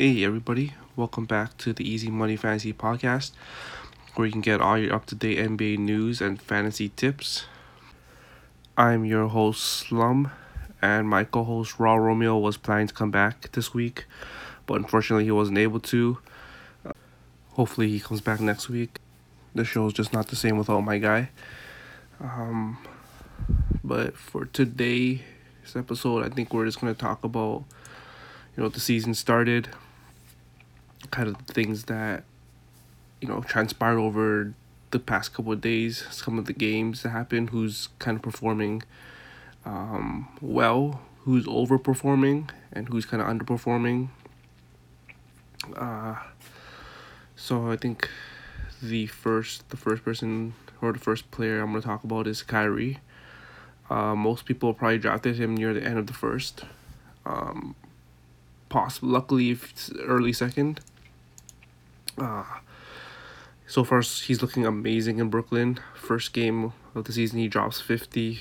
Hey, everybody. Welcome back to the Easy Money Fantasy Podcast, where you can get all your up to date NBA news and fantasy tips. I'm your host, Slum, and my co host, Raw Romeo, was planning to come back this week, but unfortunately, he wasn't able to. Hopefully, he comes back next week. The show is just not the same without my guy. Um, but for today's episode, I think we're just going to talk about you know the season started kind of things that you know transpired over the past couple of days some of the games that happened who's kind of performing um, well who's overperforming and who's kind of underperforming uh, so i think the first the first person or the first player i'm to talk about is Kyrie. Uh, most people probably drafted him near the end of the first um, possible. Luckily, early second. Uh, so far, he's looking amazing in Brooklyn. First game of the season, he drops 50,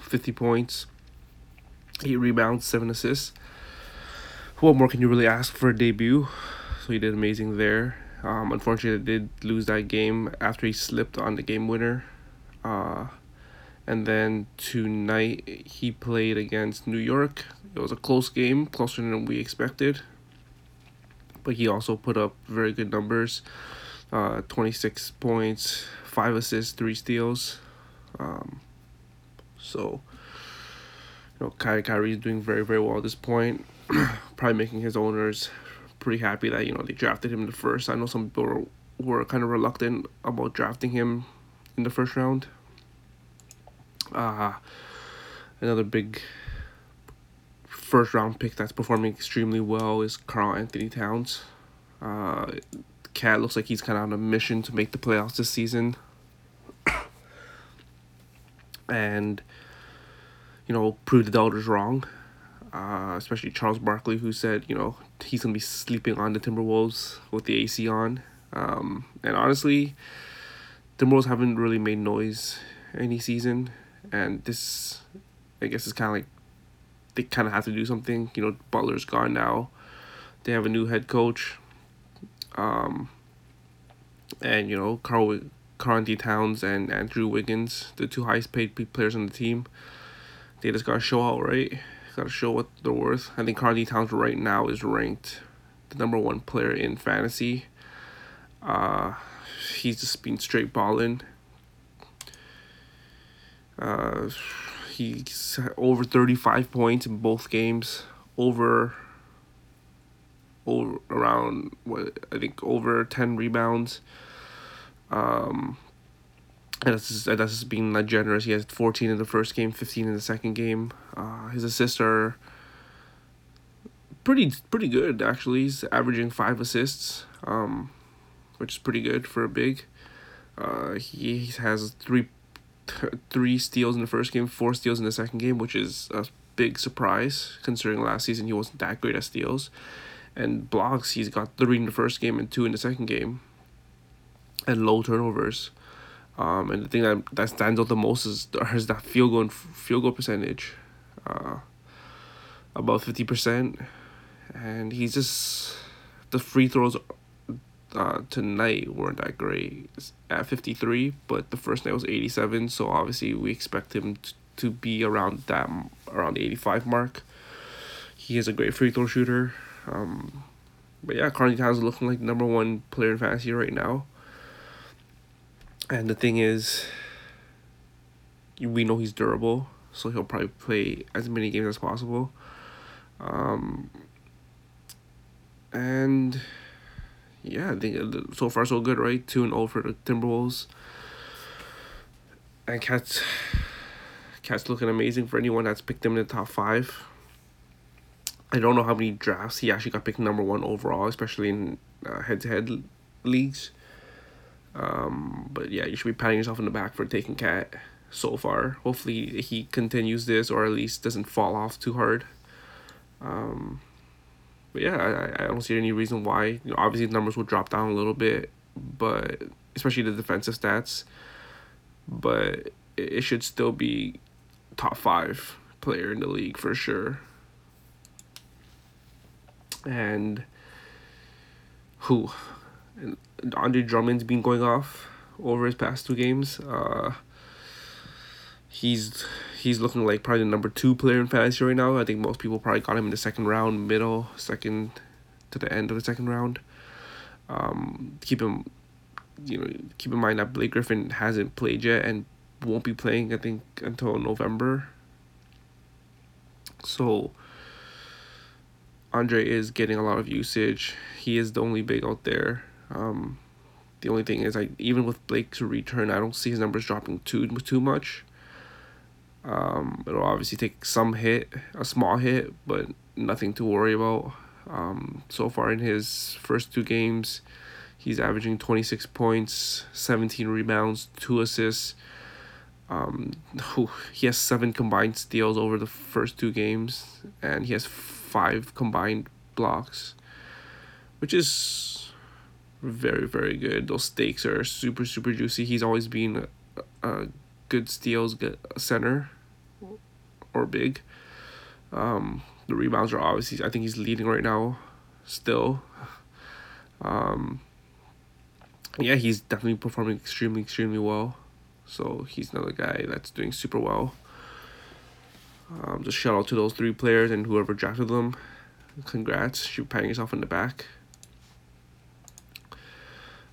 50 points, 8 rebounds, 7 assists. What more can you really ask for a debut? So he did amazing there. Um, unfortunately, did lose that game after he slipped on the game winner. Uh, and then tonight he played against New York. It was a close game, closer than we expected. But he also put up very good numbers uh, 26 points, 5 assists, 3 steals. Um, so, you know, Kyrie Kyrie is doing very, very well at this point. Probably making his owners pretty happy that, you know, they drafted him in the first. I know some people were, were kind of reluctant about drafting him in the first round. Uh, another big first round pick that's performing extremely well is Karl-Anthony Towns. Uh, KAT looks like he's kind of on a mission to make the playoffs this season. and, you know, prove the doubters wrong. Uh, especially Charles Barkley, who said, you know, he's going to be sleeping on the Timberwolves with the AC on. Um, and honestly, Timberwolves haven't really made noise any season and this I guess is kind of like they kind of have to do something. You know, Butler's gone now. They have a new head coach. Um, and you know, Karl Karl Towns and Andrew Wiggins, the two highest paid players on the team. They just gotta show out, right? Gotta show what they're worth. I think Karl Towns right now is ranked the number one player in fantasy. Uh, he's just been straight balling. Uh, he's over 35 points in both games. Over over around what I think over 10 rebounds. Um and that's just, that's just being not generous. He has 14 in the first game, 15 in the second game. Uh, his assists are pretty pretty good actually. He's averaging five assists, um, which is pretty good for a big. Uh, he has three three steals in the first game, four steals in the second game, which is a big surprise considering last season he wasn't that great at steals. And blocks, he's got three in the first game and two in the second game. And low turnovers. Um, and the thing that, that stands out the most is, is that field goal field goal percentage, uh, about fifty percent, and he's just the free throws uh, tonight weren't that great at 53, but the first night was 87, so obviously we expect him t- to be around that around the 85 mark. He is a great free throw shooter. Um, but yeah, Carly Towns is looking like number one player in fantasy right now. And the thing is, we know he's durable, so he'll probably play as many games as possible. Um, and yeah, I think so far so good, right? Two and zero oh for the Timberwolves. And Cats, Cats looking amazing for anyone that's picked him in the top five. I don't know how many drafts he actually got picked number one overall, especially in head to head leagues. Um, but yeah, you should be patting yourself in the back for taking KAT so far. Hopefully he continues this or at least doesn't fall off too hard. Um, but yeah, I, I don't see any reason why. You know, obviously, numbers will drop down a little bit, but especially the defensive stats. But it, it should still be top five player in the league for sure. and who And Andre Drummond's been going off over his past two games. Uh, he's he's looking like probably the number two player in fantasy right now. I think most people probably got him in the second round, middle, second to the end of the second round. Um, keep him, you know, keep in mind that Blake Griffin hasn't played yet and won't be playing. I think until November. So. Andre is getting a lot of usage. He is the only big out there. Um, the only thing is, I even with Blake's return, I don't see his numbers dropping too too much. Um, it'll obviously take some hit, a small hit, but nothing to worry about. Um, so far in his first two games, he's averaging 26 points, 17 rebounds, two assists. Um, he has seven combined steals over the first two games, and he has five combined blocks, which is very, very good. Those stakes are super, super juicy. He's always been a, a good steals good center or big. Um, the rebounds are obviously, I think he's leading right now still. Um, yeah, he's definitely performing extremely, extremely well. So he's another guy that's doing super well. Um, just shout out to those three players and whoever drafted them. Congrats, you're patting yourself in the back.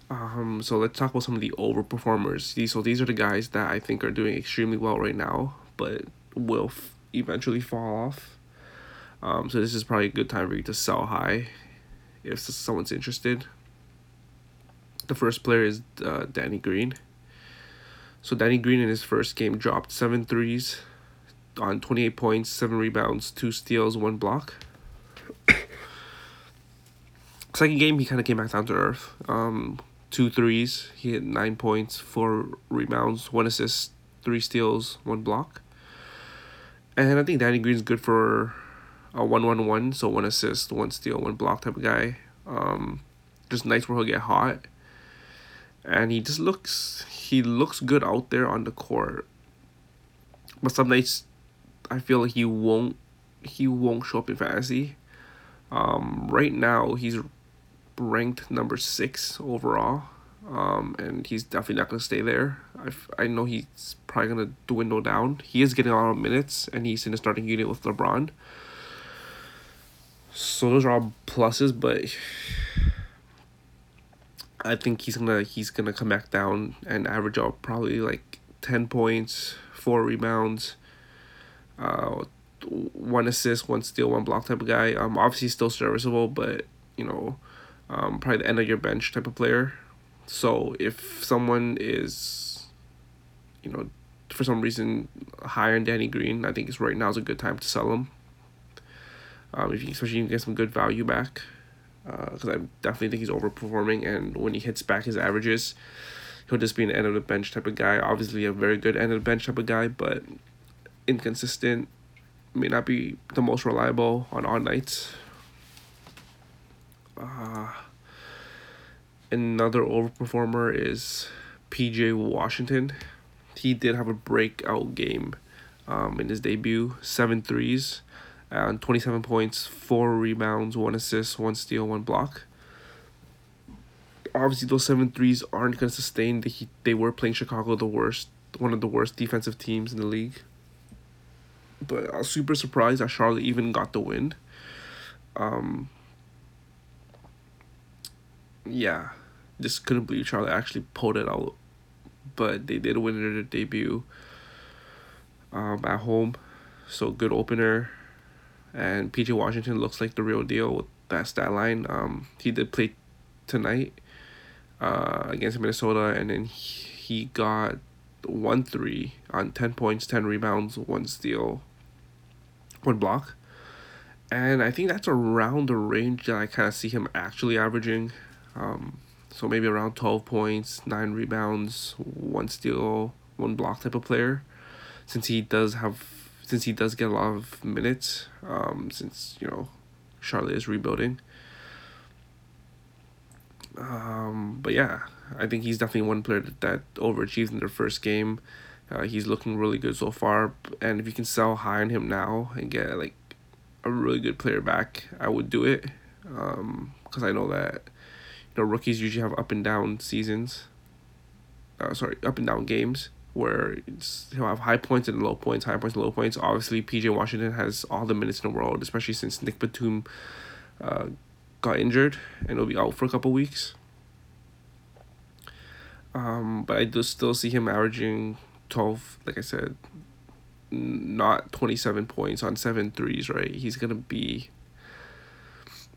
Um, so let's talk about some of the overperformers. These so these are the guys that I think are doing extremely well right now, but will f- eventually fall off. Um, so this is probably a good time for you to sell high, if someone's interested. The first player is uh, Danny Green. So Danny Green in his first game dropped seven threes on 28 points, 7 rebounds, 2 steals, 1 block. Second game, he kind of came back down to earth. Um, two threes. He had 9 points, 4 rebounds, 1 assist, 3 steals, 1 block. And I think Danny Green's good for a 1 1 1, so 1 assist, 1 steal, 1 block type of guy. Um, just nights where he'll get hot. And he just looks he looks good out there on the court. But some nights I feel like he won't he won't show up in fantasy. Um, right now he's ranked number six overall, um, and he's definitely not gonna stay there. I I know he's probably gonna dwindle down. He is getting a lot of minutes, and he's in a starting unit with LeBron. So those are all pluses, but I think he's gonna he's gonna come back down and average out probably like ten points, four rebounds, uh, one assist, one steal, one block type of guy. Um, obviously still serviceable, but you know, um, probably the end of your bench type of player. So if someone is, you know, for some reason higher than Danny Green, I think it's right now is a good time to sell him. Um, if you, especially you can get some good value back, because uh, I definitely think he's overperforming, and when he hits back his averages, he'll just be an end of the bench type of guy. Obviously, a very good end of the bench type of guy, but inconsistent, may not be the most reliable on all nights. Uh, another overperformer is PJ Washington. He did have a breakout game um, in his debut, seven threes, and 27 points, four rebounds, one assist, one steal, one block. Obviously, those seven threes aren't going to sustain. They, they were playing Chicago, the worst, one of the worst defensive teams in the league but I was super surprised that Charlotte even got the win. Um, yeah, just couldn't believe Charlotte actually pulled it out, but they did win their debut. Um, at home, so good opener, and PJ Washington looks like the real deal with that stat line. Um, he did play tonight, uh, against Minnesota, and then he, got one three on ten points, ten rebounds, one steal, one block. And I think that's around the range that I kind of see him actually averaging. Um, so maybe around 12 points, 9 rebounds, 1 steal, 1 block type of player. Since he does have, since he does get a lot of minutes, um, since, you know, Charlotte is rebuilding. Um, but yeah, I think he's definitely one player that, that overachieved in their first game. Uh, he's looking really good so far, and if you can sell high on him now and get like a really good player back, I would do it. because um, I know that know rookies usually have up and down seasons. Uh, sorry, up and down games where he'll have high points and low points, high points and low points. Obviously, PJ Washington has all the minutes in the world, especially since Nick Batum uh, got injured and will be out for a couple weeks. Um, but I do still see him averaging 12, like I said, not 27 points on seven threes, right? He's going to be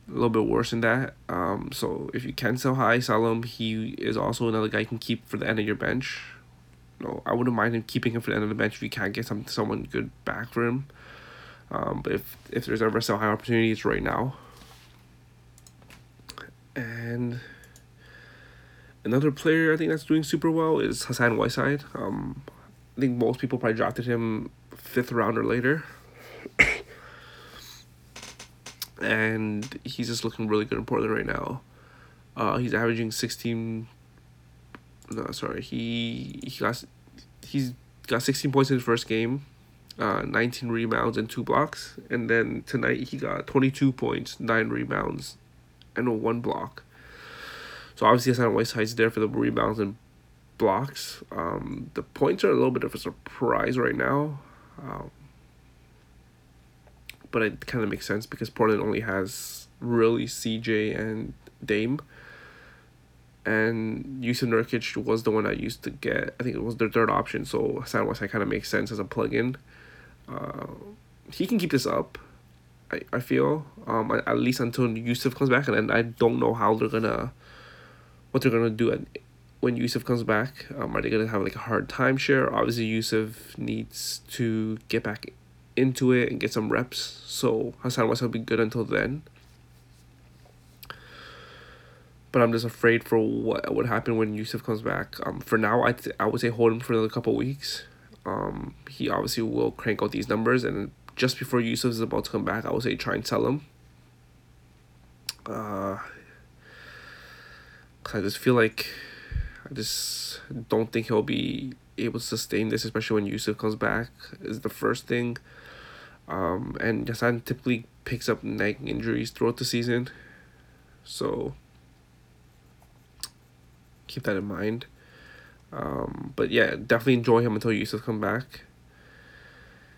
a little bit worse than that. Um, so if you can sell high, sell him. He is also another guy you can keep for the end of your bench. No, I wouldn't mind him keeping him for the end of the bench if you can't get some someone good back for him. Um, but if if there's ever sell high opportunity, it's right now. And another player I think that's doing super well is Hassan Whiteside. Um, I think most people probably drafted him fifth round or later. And he's just looking really good in Portland right now. Uh, he's averaging sixteen. No, sorry, he he got he's got sixteen points in his first game, uh, nineteen rebounds and two blocks, and then tonight he got twenty two points, nine rebounds, and one block. So obviously, Hassan Whiteside's there for the rebounds and blocks. Um, the points are a little bit of a surprise right now. Um, but it kind of makes sense because Portland only has really CJ and Dame. And Jusuf Nurkic was the one I used to get. I think it was their third option, so Hassan Whiteside kind of makes sense as a plug-in. Uh, he can keep this up. I, I feel um at least until Jusuf comes back, and then I don't know how they're gonna, what they're gonna do at, when Jusuf comes back. Um, are they gonna have like a hard time share? Obviously, Jusuf needs to get back into it and get some reps. So Hassan Whiteside will be good until then. But I'm just afraid for what would happen when Jusuf comes back. Um, for now, I th- I would say hold him for another couple weeks. Um, he obviously will crank out these numbers, and just before Jusuf is about to come back, I would say try and sell him. Uh, I just feel like I just don't think he'll be able to sustain this, especially when Jusuf comes back. Is the first thing. Um, and Hassan typically picks up nagging injuries throughout the season. So keep that in mind. Um, but yeah, definitely enjoy him until Jusuf come back.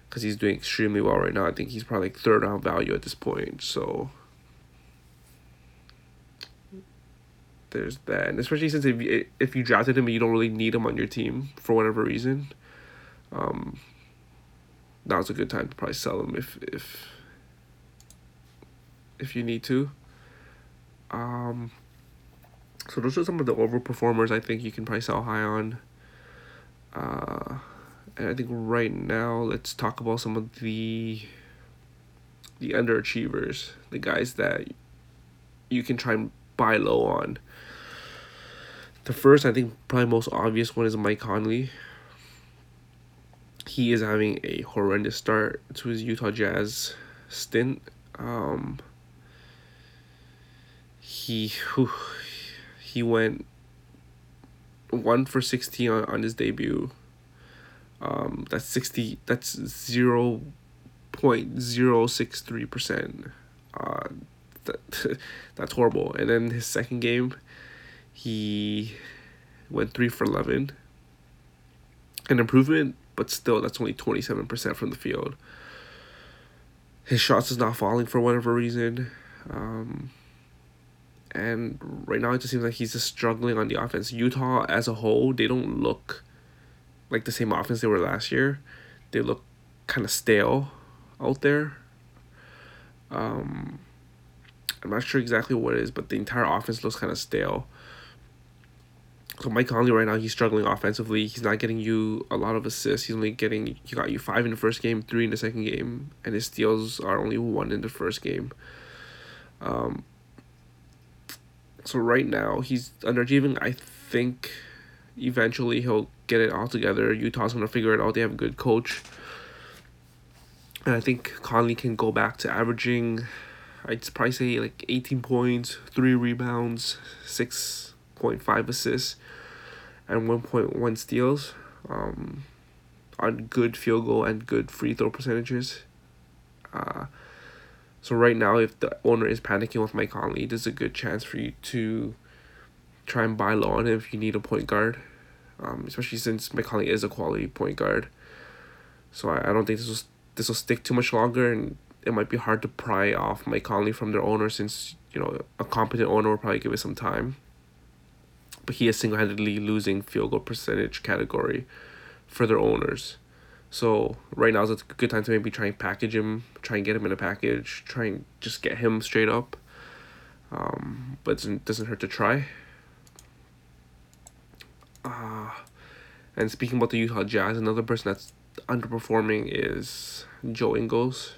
Because he's doing extremely well right now. I think he's probably like third round value at this point. So there's that. And especially since if if you drafted him and you don't really need him on your team for whatever reason, um, now's a good time to probably sell them if if if you need to. Um, so those are some of the overperformers I think you can probably sell high on. Uh, and I think right now let's talk about some of the the underachievers, the guys that you can try and buy low on. The first, I think, probably most obvious one is Mike Conley he is having a horrendous start to his Utah Jazz stint. Um, he whew, he went one for sixteen on, on his debut. Um, that's sixty. That's zero point zero six three percent. Uh, that that's horrible. And then his second game, he went three for eleven. An improvement but still, that's only 27% from the field. His shots is not falling for whatever reason. Um, and right now, it just seems like he's just struggling on the offense. Utah as a whole, they don't look like the same offense they were last year. They look kind of stale out there. Um, I'm not sure exactly what it is, but the entire offense looks kind of stale. So Mike Conley right now he's struggling offensively. He's not getting you a lot of assists. He's only getting he got you five in the first game, three in the second game, and his steals are only one in the first game. Um. So right now he's underachieving. I think eventually he'll get it all together. Utah's gonna figure it out. They have a good coach. And I think Conley can go back to averaging I'd probably say like eighteen points, three rebounds, six point five assists and 1.1 steals um, on good field goal and good free throw percentages. Uh, So right now, if the owner is panicking with Mike Conley, there's a good chance for you to try and buy low on him if you need a point guard, um, especially since Mike Conley is a quality point guard. So I, I don't think this will this will stick too much longer, and it might be hard to pry off Mike Conley from their owner since you know a competent owner will probably give it some time. But he is single handedly losing field goal percentage category for their owners. So right now is a good time to maybe try and package him, try and get him in a package, try and just get him straight up. Um, but it doesn't, doesn't hurt to try. Uh, and speaking about the Utah Jazz, another person that's underperforming is Joe Ingles.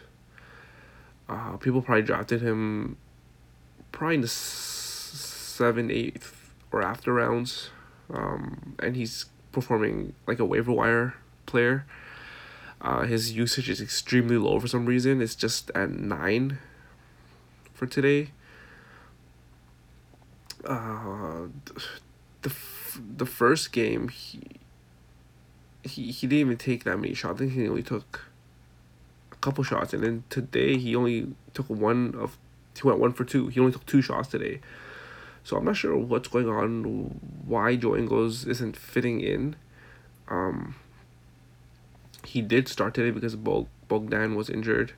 Uh, people probably drafted him probably in the seven, eighth, or after rounds. Um, and he's performing like a waiver wire player. Uh, his usage is extremely low for some reason. It's just at nine for today. Uh, the the first game he he he didn't even take that many shots. I think he only took a couple shots, and then today he only took one of he went one for two. He only took two shots today. So I'm not sure what's going on, why Joe Ingles isn't fitting in. Um, he did start today because Bog- Bogdan was injured.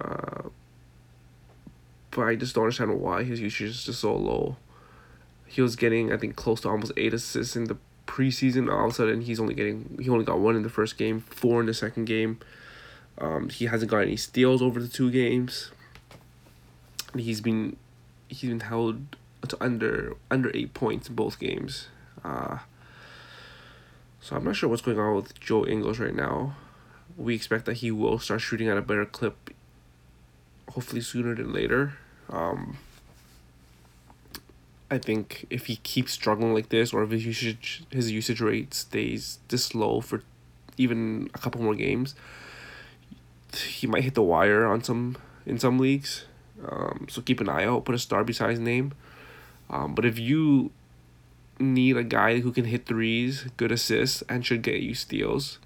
Uh, but I just don't understand why his usage is just so low. He was getting, I think, close to almost eight assists in the preseason. All of a sudden, he's only getting, he only got one in the first game, four in the second game. Um, he hasn't got any steals over the two games. He's been, he's been held to under under eight points in both games. Uh, so I'm not sure what's going on with Joe Ingles right now. We expect that he will start shooting at a better clip, hopefully sooner than later. Um, I think if he keeps struggling like this, or if his usage his usage rate stays this low for even a couple more games, he might hit the wire on some in some leagues. Um, so keep an eye out. Put a star beside his name. Um, but if you need a guy who can hit threes, good assists, and should get you steals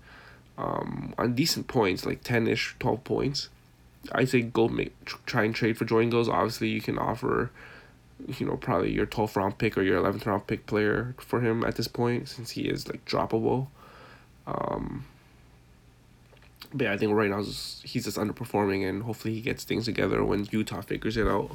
um, on decent points, like 10 ish, 12 points. I say go make try and trade for Joe Ingles. Obviously, you can offer, you know, probably your 12th round pick or your 11th round pick player for him at this point since he is like droppable. Um, but yeah, I think right now he's just underperforming, and hopefully he gets things together when Utah figures it out.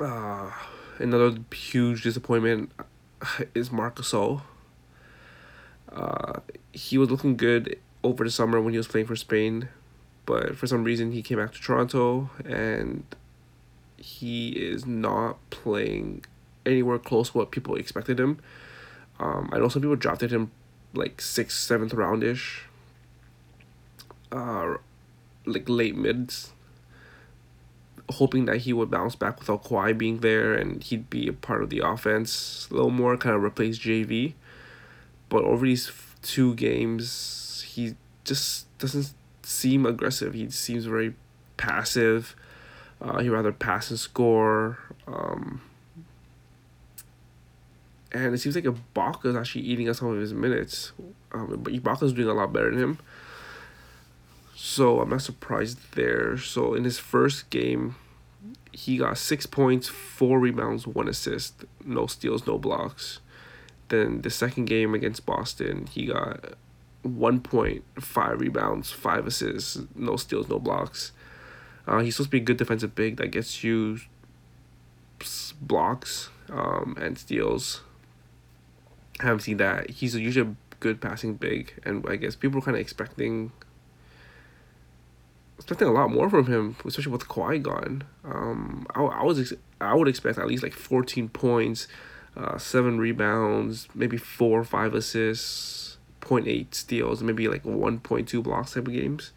Uh, another huge disappointment is Marc Gasol. Uh, he was looking good over the summer when he was playing for Spain, but for some reason he came back to Toronto and he is not playing anywhere close what people expected him. Um, I know some people drafted him like sixth, seventh roundish. Uh, like late mids hoping that he would bounce back without Kawhi being there and he'd be a part of the offense a little more, kind of replace JV. But over these two games, he just doesn't seem aggressive. He seems very passive. Uh, he rather pass and score. Um, and it seems like Ibaka is actually eating up some of his minutes. Um, but Ibaka's doing a lot better than him. So I'm not surprised there. So in his first game, he got six points, four rebounds, one assist, no steals, no blocks. Then the second game against Boston, he got one point, five rebounds, five assists, no steals, no blocks. Uh, he's supposed to be a good defensive big that gets you blocks um, and steals. I haven't seen that. He's usually a good passing big, and I guess people are kind of expecting expecting a lot more from him, especially with Kawhi gone. Um, I, I was ex- I would expect at least like fourteen points, uh, seven rebounds, maybe four or five assists, 0.8 steals, maybe like one point two blocks type of games.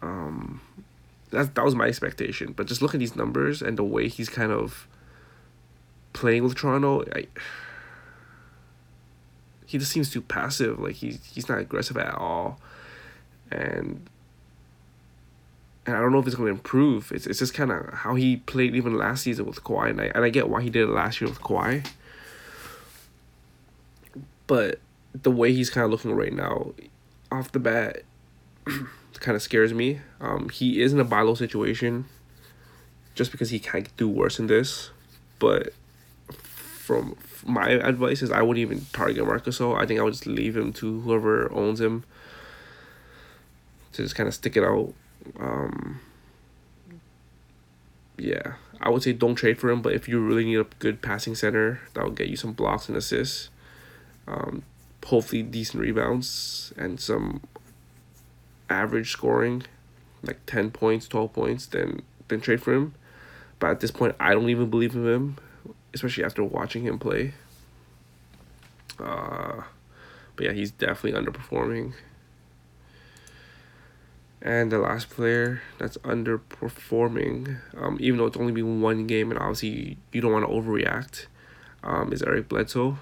Um, that that was my expectation. But just look at these numbers and the way he's kind of playing with Toronto, I, he just seems too passive. Like he's he's not aggressive at all, and and I don't know if it's going to improve. It's, it's just kind of how he played even last season with Kawhi, and I, and I get why he did it last year with Kawhi. But the way he's kind of looking right now, off the bat, kind of scares me. Um, he is in a buy situation, just because he can't do worse than this, but from my advice is I wouldn't even target Marcus. So I think I would just leave him to whoever owns him to just kind of stick it out. Um, yeah, I would say don't trade for him, but if you really need a good passing center that will get you some blocks and assists, um, hopefully decent rebounds and some average scoring, like ten points, twelve points, then then trade for him. But at this point, I don't even believe in him, especially after watching him play. Uh, but yeah, he's definitely underperforming. And the last player that's underperforming, um, even though it's only been one game, and obviously you don't want to overreact, um, is Eric Bledsoe.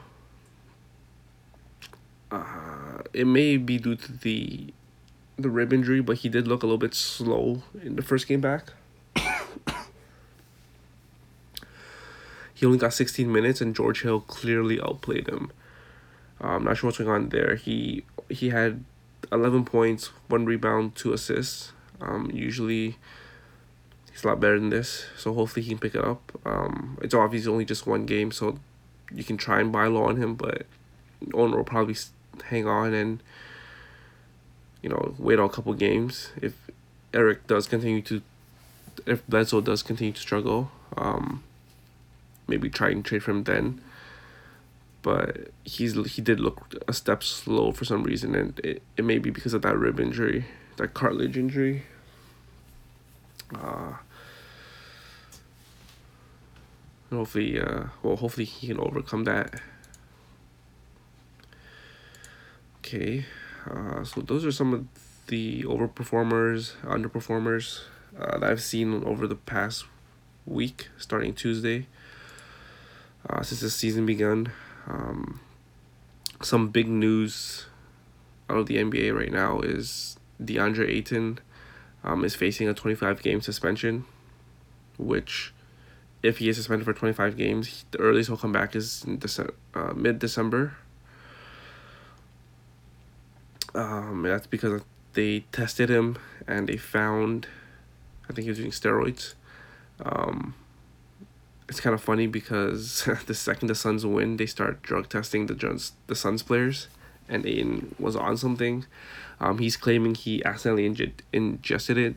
Uh, it may be due to the the rib injury, but he did look a little bit slow in the first game back. he only got 16 minutes, and George Hill clearly outplayed him. I'm not sure what's going on there. He he had 11 points, one rebound, two assists. Um, usually he's a lot better than this, so hopefully he can pick it up. Um, it's obviously only just one game, so you can try and buy low on him, but owner will probably hang on and you know wait on a couple games if Eric does continue to if Bledsoe does continue to struggle. Um, maybe try and trade for him then but he's he did look a step slow for some reason, and it, it may be because of that rib injury, that cartilage injury. Uh, hopefully, uh, well, hopefully he can overcome that. Okay, uh, so those are some of the overperformers, underperformers uh, that I've seen over the past week, starting Tuesday. Uh, since the season begun. Um, some big news out of the NBA right now is DeAndre Ayton um, is facing a 25 game suspension, which, if he is suspended for 25 games, the earliest he'll come back is Dece- uh, mid December. Um, that's because they tested him and they found, I think he was using steroids. Um, it's kind of funny because the second the Suns win, they start drug testing the Suns the Suns players, and Ayton was on something. Um, he's claiming he accidentally inge- ingested it,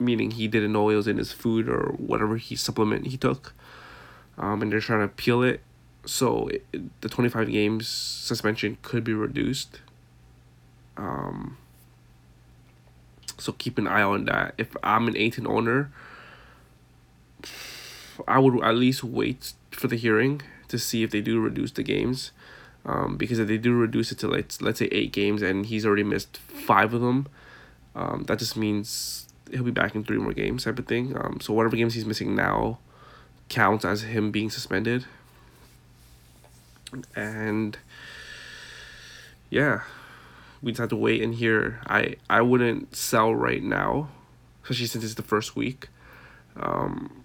meaning he didn't know it was in his food or whatever he supplement he took. Um, and they're trying to appeal it, so it, the twenty five games suspension could be reduced. Um. So keep an eye on that. If I'm an Ayton owner I would at least wait for the hearing to see if they do reduce the games. Um, because if they do reduce it to let's let's say eight games and he's already missed five of them, um, that just means he'll be back in three more games type of thing. Um, so whatever games he's missing now counts as him being suspended. And yeah, we just have to wait and hear. I I wouldn't sell right now, especially since it's the first week. Um,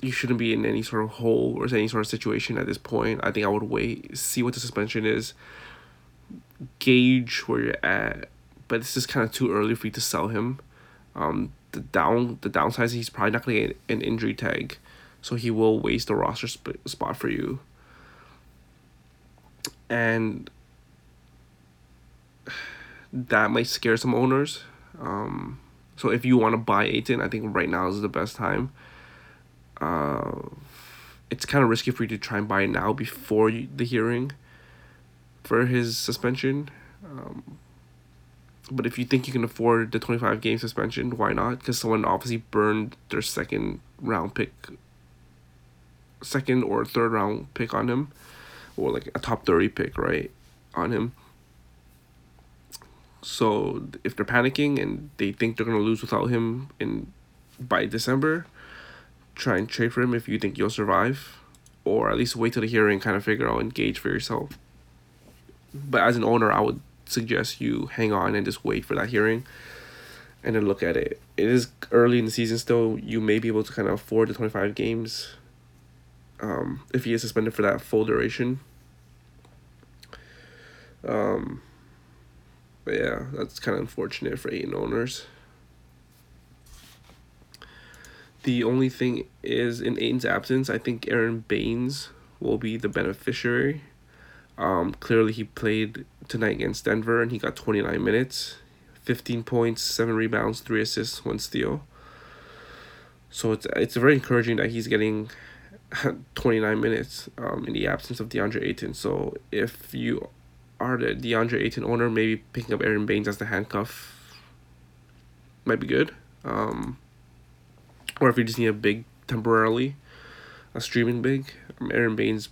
you shouldn't be in any sort of hole or any sort of situation at this point. I think I would wait, see what the suspension is, gauge where you're at. But this is kind of too early for you to sell him. Um, the down the downside is he's probably not gonna get an injury tag, so he will waste a roster sp- spot for you. And that might scare some owners. Um, so if you want to buy Ayton, I think right now is the best time uh, it's kind of risky for you to try and buy it now before you, the hearing for his suspension. Um, but if you think you can afford the 25 game suspension, why not? Because someone obviously burned their second round pick, second or third round pick on him, or like a top 30 pick, right? On him. So if they're panicking and they think they're going to lose without him in by December, try and trade for him if you think you'll survive, or at least wait till the hearing, kind of figure out and gauge for yourself. But as an owner, I would suggest you hang on and just wait for that hearing, and then look at it. It is early in the season still. You may be able to kind of afford the twenty five games. Um, if he is suspended for that full duration. Um, but yeah, that's kind of unfortunate for Ayton owners. The only thing is, in Ayton's absence, I think Aron Baynes will be the beneficiary. Um, clearly, he played tonight against Denver and he got 29 minutes, 15 points, 7 rebounds, 3 assists, 1 steal. So it's, it's very encouraging that he's getting 29 minutes um, in the absence of DeAndre Ayton. So if you are the DeAndre Ayton owner, maybe picking up Aron Baynes as the handcuff might be good. Um, or if you just need a big temporarily, a streaming big, Aaron Aron Baynes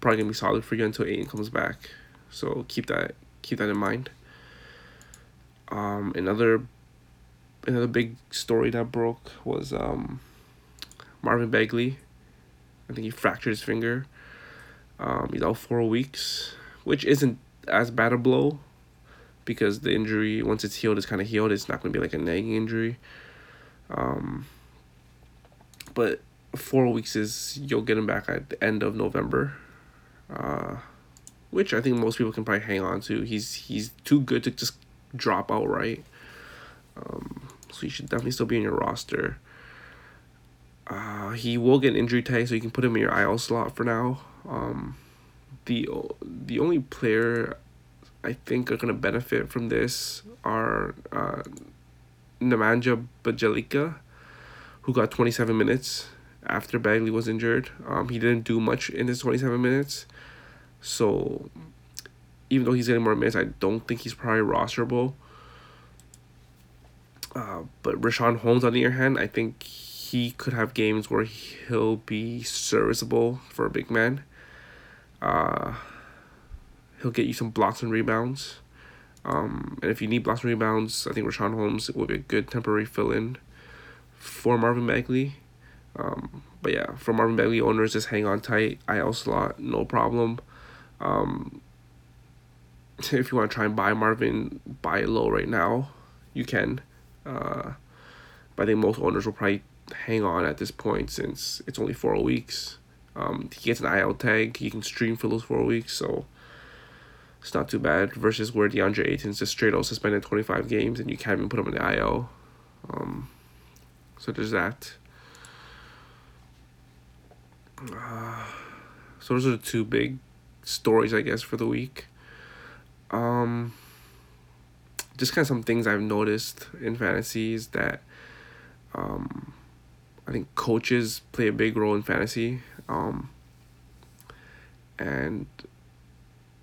probably gonna be solid for you until Ayton comes back. So keep that keep that in mind. Um, another another big story that broke was um, Marvin Bagley. I think he fractured his finger. Um, he's out four weeks, which isn't as bad a blow because the injury once it's healed it's kind of healed. It's not to be like a nagging injury. Um, but four weeks is you'll get him back at the end of November, uh, which I think most people can probably hang on to. He's he's too good to just drop outright. Um, so he should definitely still be in your roster. Uh, he will get injury tag, so you can put him in your IL slot for now. Um, the the only player I think are gonna benefit from this are uh, Nemanja Bjelica who got 27 minutes after Bagley was injured. Um, he didn't do much in his 27 minutes. So even though he's getting more minutes, I don't think he's probably rosterable. Uh, but Richaun Holmes, on the other hand, I think he could have games where he'll be serviceable for a big man. Uh, he'll get you some blocks and rebounds. Um, and if you need blocks and rebounds, I think Richaun Holmes will be a good temporary fill in for Marvin Bagley. Um, but yeah, for Marvin Bagley owners, just hang on tight. IL slot, no problem. Um, if you want to try and buy Marvin, buy low right now. You can. Uh, but I think most owners will probably hang on at this point since it's only four weeks. Um, he gets an IL tag. He can stream for those four weeks, so it's not too bad. Versus where DeAndre Ayton's just straight out suspended 25 games and you can't even put him in the IL. Um, so there's that. Uh, so those are the two big stories, I guess, for the week. Um, just kind of some things I've noticed in fantasies that um, I think coaches play a big role in fantasy. Um, and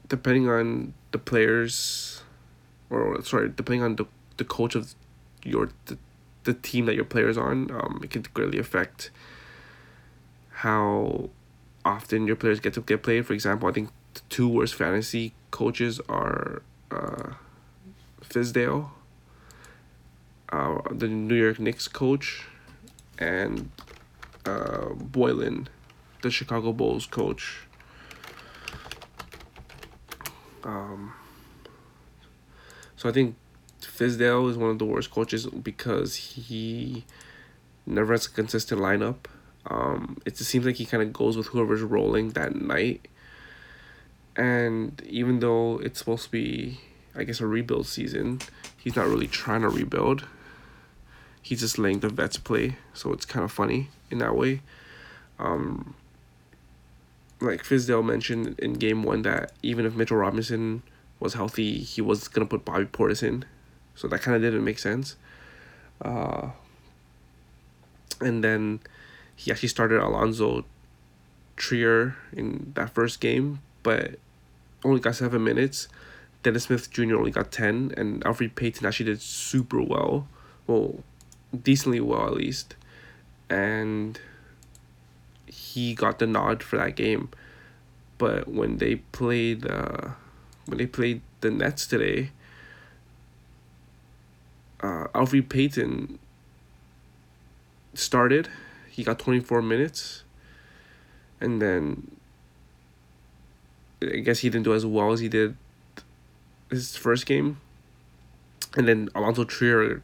depending on the players, or sorry, depending on the, the coach of your the, the team that your player's on, um, it can greatly affect how often your players get to get played. For example, I think the two worst fantasy coaches are uh, Fizdale, uh, the New York Knicks coach, and uh, Boylen, the Chicago Bulls coach. Um, so I think Fizdale is one of the worst coaches because he never has a consistent lineup. Um, it just seems like he kind of goes with whoever's rolling that night. And even though it's supposed to be, I guess, a rebuild season, he's not really trying to rebuild. He's just letting the vets play, so it's kind of funny in that way. Um, like Fizdale mentioned in game one that even if Mitchell Robinson was healthy, he was gonna put Bobby Portis in so that kind of didn't make sense. Uh, and then he actually started Alonzo Trier in that first game, but only got seven minutes. Dennis Smith Jr. only got 10, and Elfrid Payton actually did super well. Well, decently well at least. And he got the nod for that game. But when they played uh, when they played the Nets today, Elfrid Payton started. He got 24 minutes. And then I guess he didn't do as well as he did his first game. And then Alonzo Trier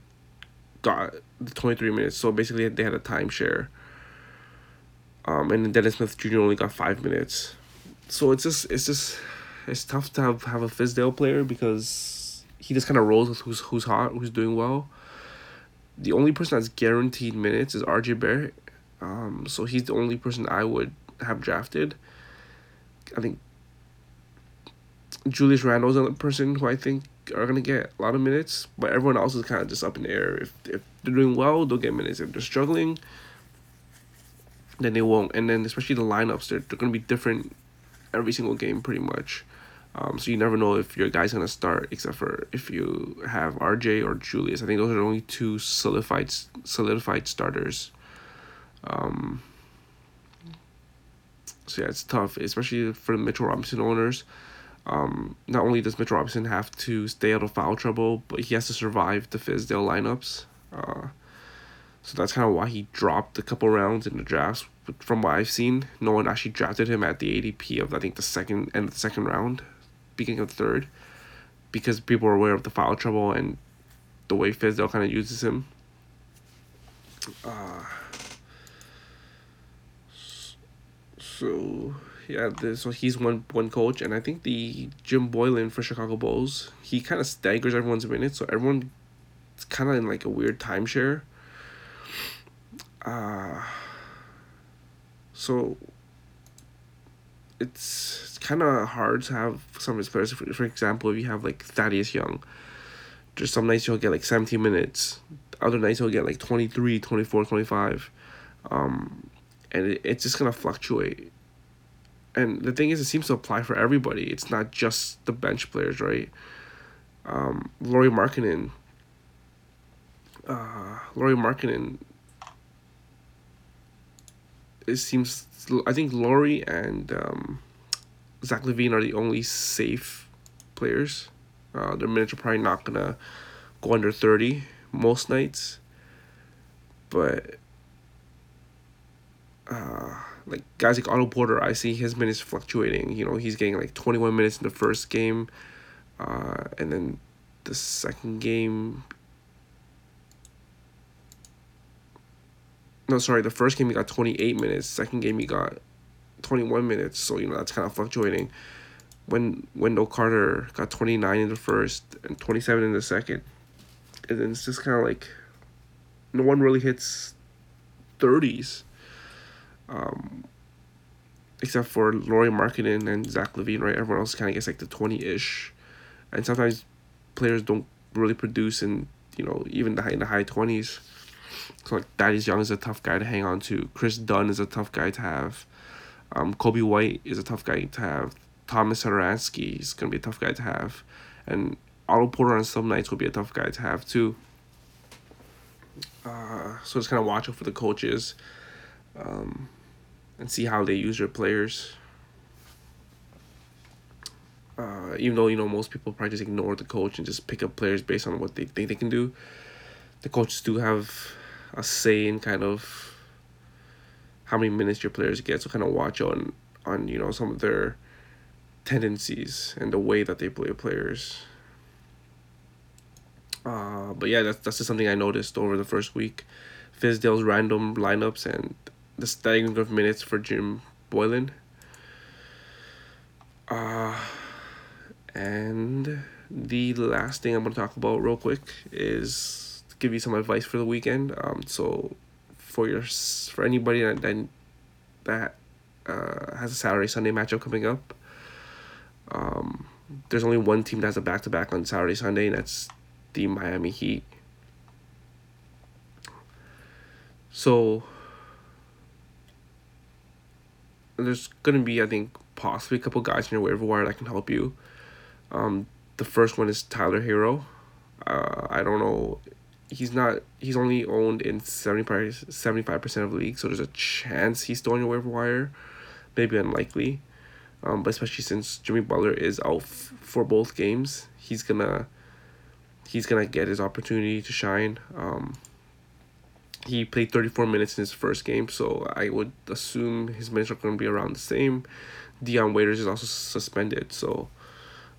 got the 23 minutes. So basically, they had a timeshare. Um, and then Dennis Smith Jr. only got five minutes. So it's just, it's just, it's tough to have have a Fizdale player because he just kind of rolls with who's who's hot, who's doing well. The only person that's guaranteed minutes is RJ Barrett, um, so he's the only person I would have drafted. I think Julius Randle's the person who I think are gonna get a lot of minutes, but everyone else is kind of just up in the air. If if they're doing well, they'll get minutes. If they're struggling, then they won't. And then especially the lineups, they're they're gonna be different every single game pretty much. Um, so you never know if your guy's gonna start, except for if you have RJ or Julius. I think those are the only two solidified solidified starters. Um, so yeah, it's tough, especially for the Mitchell Robinson owners. Um, not only does Mitchell Robinson have to stay out of foul trouble, but he has to survive the Fizdale lineups. Uh, so that's kind of why he dropped a couple rounds in the drafts. But from what I've seen, no one actually drafted him at the ADP of I think the second and the second round, beginning of the third, because people are aware of the foul trouble and the way Fizdale kind of uses him. Uh, so yeah, so he's one one coach, and I think the Jim Boylan for Chicago Bulls, he kind of staggers everyone's minutes, so everyone's kind of in like a weird timeshare. Uh, so it's, it's kind of hard to have some of his players. For, for example, if you have like Thaddeus Young, just some nights he'll get like 17 minutes, other nights he'll get like 23, 24, 25. Um, and it, it's just going to fluctuate and the thing is, it seems to apply for everybody. It's not just the bench players, right? Um, Lauri Markkanen. Uh, Lauri Markkanen. It seems I think Lauri and um, Zach LaVine are the only safe players. Uh, their minutes are probably not gonna go under thirty most nights, but. Uh, like guys like Otto Porter, I see his minutes fluctuating. You know, he's getting like 21 minutes in the first game, uh, and then the second game. No, sorry, the first game he got 28 minutes. Second game he got 21 minutes. So, you know, that's kind of fluctuating. When Wendell Carter got 29 in the first and 27 in the second. And then it's just kind of like no one really hits 30s um, except for Lauri Markkanen and Zach LaVine, right? Everyone else kind of gets like the 20 ish. And sometimes players don't really produce in, you know, even the high, in the high 20s. So, like, Thaddeus Young is a tough guy to hang on to. Kris Dunn is a tough guy to have. Um, Coby White is a tough guy to have. Thomas Satoransky is going to be a tough guy to have. And Otto Porter on some nights will be a tough guy to have, too. Uh, so just kind of watch out for the coaches. Um, and see how they use their players. Uh, even though you know most people probably just ignore the coach and just pick up players based on what they think they can do, the coaches do have a say in kind of how many minutes your players get. So kind of watch on on you know some of their tendencies and the way that they play players. Uh, but yeah, that's that's just something I noticed over the first week. Fizdale's random lineups and the staggering of minutes for Jim Boylan. Uh, and the last thing I'm going to talk about real quick is give you some advice for the weekend. Um, so for your for anybody that that, that uh, has a Saturday Sunday matchup coming up, um, there's only one team that has a back to back on Saturday Sunday, and that's the Miami Heat. So there's gonna be I think possibly a couple guys in your waiver wire that can help you. Um, the first one is Tyler Herro. Uh, I don't know. He's not. He's only owned in 75 percent of the league, so there's a chance he's still on your waiver wire. Maybe unlikely, um, but especially since Jimmy Butler is out f- for both games, he's gonna. He's gonna get his opportunity to shine. Um, he played 34 minutes in his first game, so I would assume his minutes are to be around the same. Dion Waiters is also suspended, so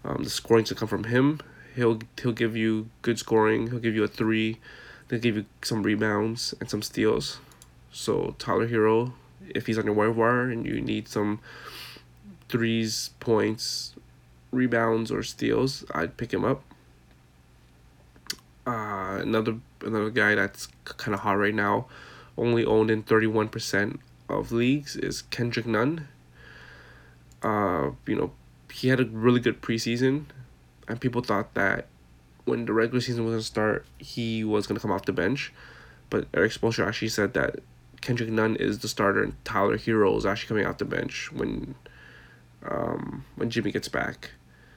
um, the scoring to come from him. He'll he'll give you good scoring. He'll give you a three. They'll give you some rebounds and some steals. So Tyler Herro, if he's on your wire wire and you need some threes, points, rebounds or steals, I'd pick him up. Uh, another another guy that's kind of hot right now, only owned in thirty one percent of leagues is Kendrick Nunn. Uh, you know, he had a really good preseason, and people thought that when the regular season was gonna start, he was gonna come off the bench, but Erik Spoelstra actually said that Kendrick Nunn is the starter and Tyler Herro is actually coming off the bench when, um, when Jimmy gets back.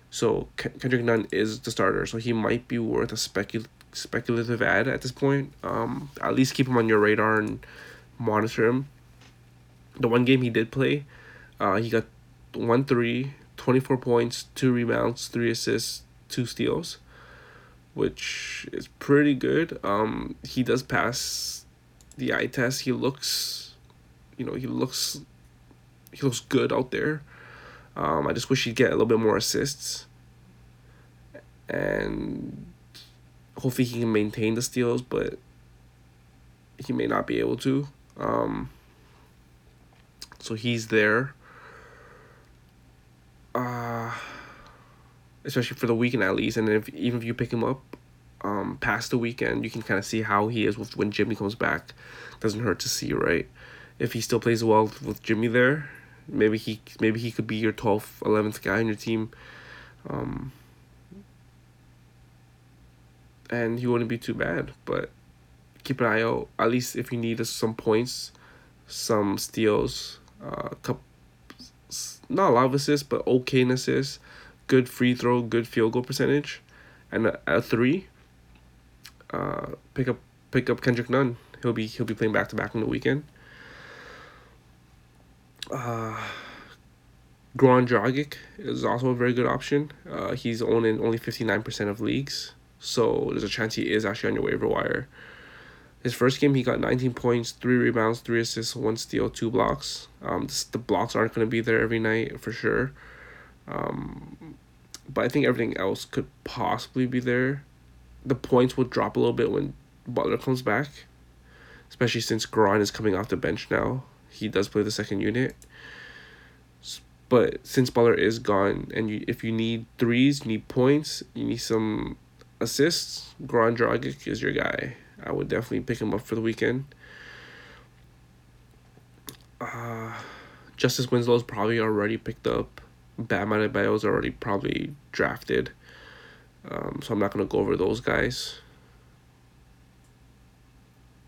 So Kendrick Nunn is the starter, so he might be worth a specul- speculative ad at this point. Um, at least keep him on your radar and monitor him. The one game he did play, uh, he got one three, 24 points, two rebounds, three assists, two steals, which is pretty good. Um, he does pass the eye test. He looks, you know, he looks, he looks good out there. Um, I just wish he'd get a little bit more assists. And hopefully he can maintain the steals, but he may not be able to. Um, so he's there. Especially for the weekend at least, and if even if you pick him up, um, past the weekend, you can kind of see how he is with when Jimmy comes back. Doesn't hurt to see, right? If he still plays well with Jimmy there, maybe he maybe he could be your 12th, 11th guy on your team. Um, and he wouldn't be too bad, but keep an eye out. At least if you need some points, some steals, uh, couple, not a lot of assists, but okay assists, good free throw, good field goal percentage, and a, a three. Uh, pick up pick up Kendrick Nunn. He'll be he'll be playing back to back on the weekend uh, Dragic is also a very good option. Uh, he's in only 59% of leagues, so there's a chance he is actually on your waiver wire. His first game, he got 19 points, 3 rebounds, 3 assists, 1 steal, 2 blocks. Um, the blocks aren't going to be there every night for sure. Um, but I think everything else could possibly be there. The points will drop a little bit when Butler comes back, especially since Goran is coming off the bench now he does play the second unit. But since Butler is gone, and you if you need threes, you need points, you need some assists, Goran Dragic is your guy. I would definitely pick him up for the weekend. Uh, Justice Winslow is probably already picked up. Bam Adebayo is already probably drafted. Um, so I'm not gonna go over those guys.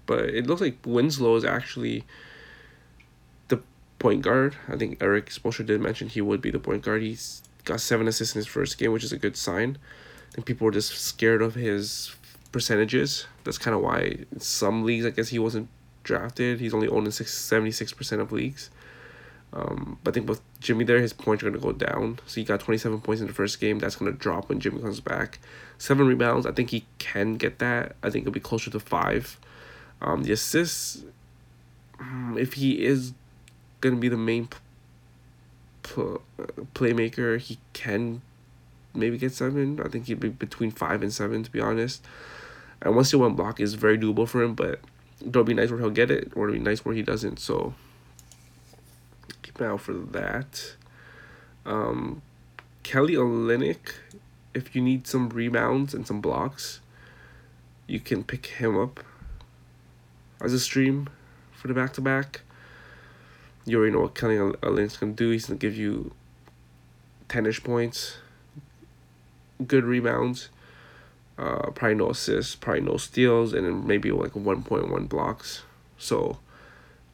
But it looks like Winslow is actually the point guard. I think Erik Spoelstra did mention he would be the point guard. He's got seven assists in his first game, which is a good sign. Think people were just scared of his percentages. That's kind of why some leagues, I guess he wasn't drafted. He's only owned in six, 76% of leagues. Um, but I think with Jimmy there, his points are going to go down. So he got 27 points in the first game. That's going to drop when Jimmy comes back. Seven rebounds. I think he can get that. I think it'll be closer to five. Um, the assists, mm, if he is gonna be the main pl- playmaker. He can maybe get seven. I think he'd be between five and seven to be honest. And once he one block is very doable for him, but it'll be nice where he'll get it, or it'll be nice where he doesn't. So out for that. Um, Kelly Olynyk, if you need some rebounds and some blocks, you can pick him up as a stream for the back to back you already know what Kelly Olynyk's gonna do. He's gonna give you ten-ish points, good rebounds, uh, probably no assists, probably no steals, and then maybe like one point one blocks. So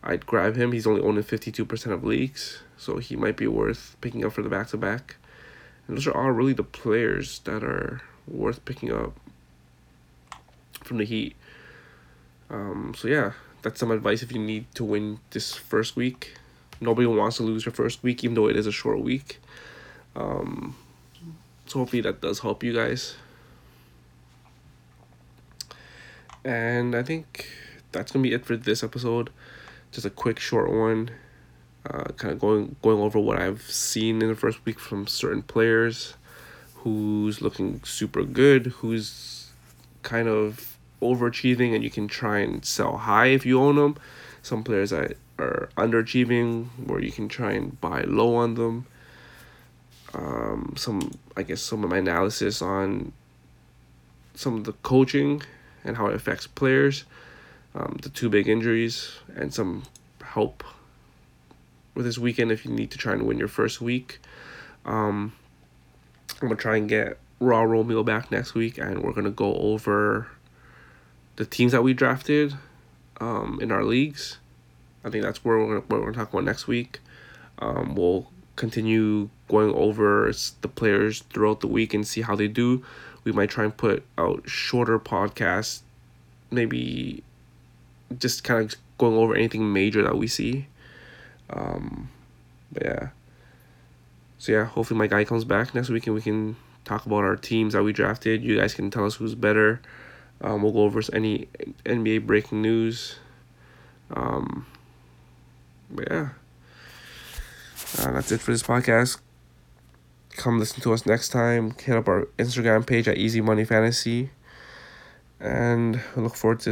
I'd grab him. He's only owning fifty two percent of leagues, so he might be worth picking up for the back to back. And those are all really the players that are worth picking up from the Heat. Um, so yeah, that's some advice if you need to win this first week nobody wants to lose your first week, even though it is a short week. Um, so hopefully that does help you guys. And I think that's gonna be it for this episode. Just a quick, short one. Uh, kind of going going over what I've seen in the first week from certain players, who's looking super good, who's kind of overachieving, and you can try and sell high if you own them. Some players I are underachieving where you can try and buy low on them. um, some I guess some of my analysis on some of the coaching and how it affects players, um, the two big injuries, and some help with this weekend if you need to try and win your first week. Um, I'm gonna try and get Raw Romeo back next week, and we're gonna go over the teams that we drafted um, in our leagues. I think that's where we're gonna, what we're gonna talk about next week. Um, we'll continue going over the players throughout the week and see how they do. We might try and put out shorter podcasts, maybe just kind of going over anything major that we see. Um, but yeah. So yeah, hopefully my guy comes back next week and we can talk about our teams that we drafted. You guys can tell us who's better. Um, we'll go over any NBA breaking news. Um, but yeah. Uh, that's it for this podcast. Come listen to us next time. Hit up our Instagram page at Easy Money Fantasy. And I look forward to,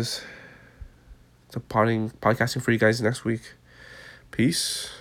to podcasting for you guys next week. Peace.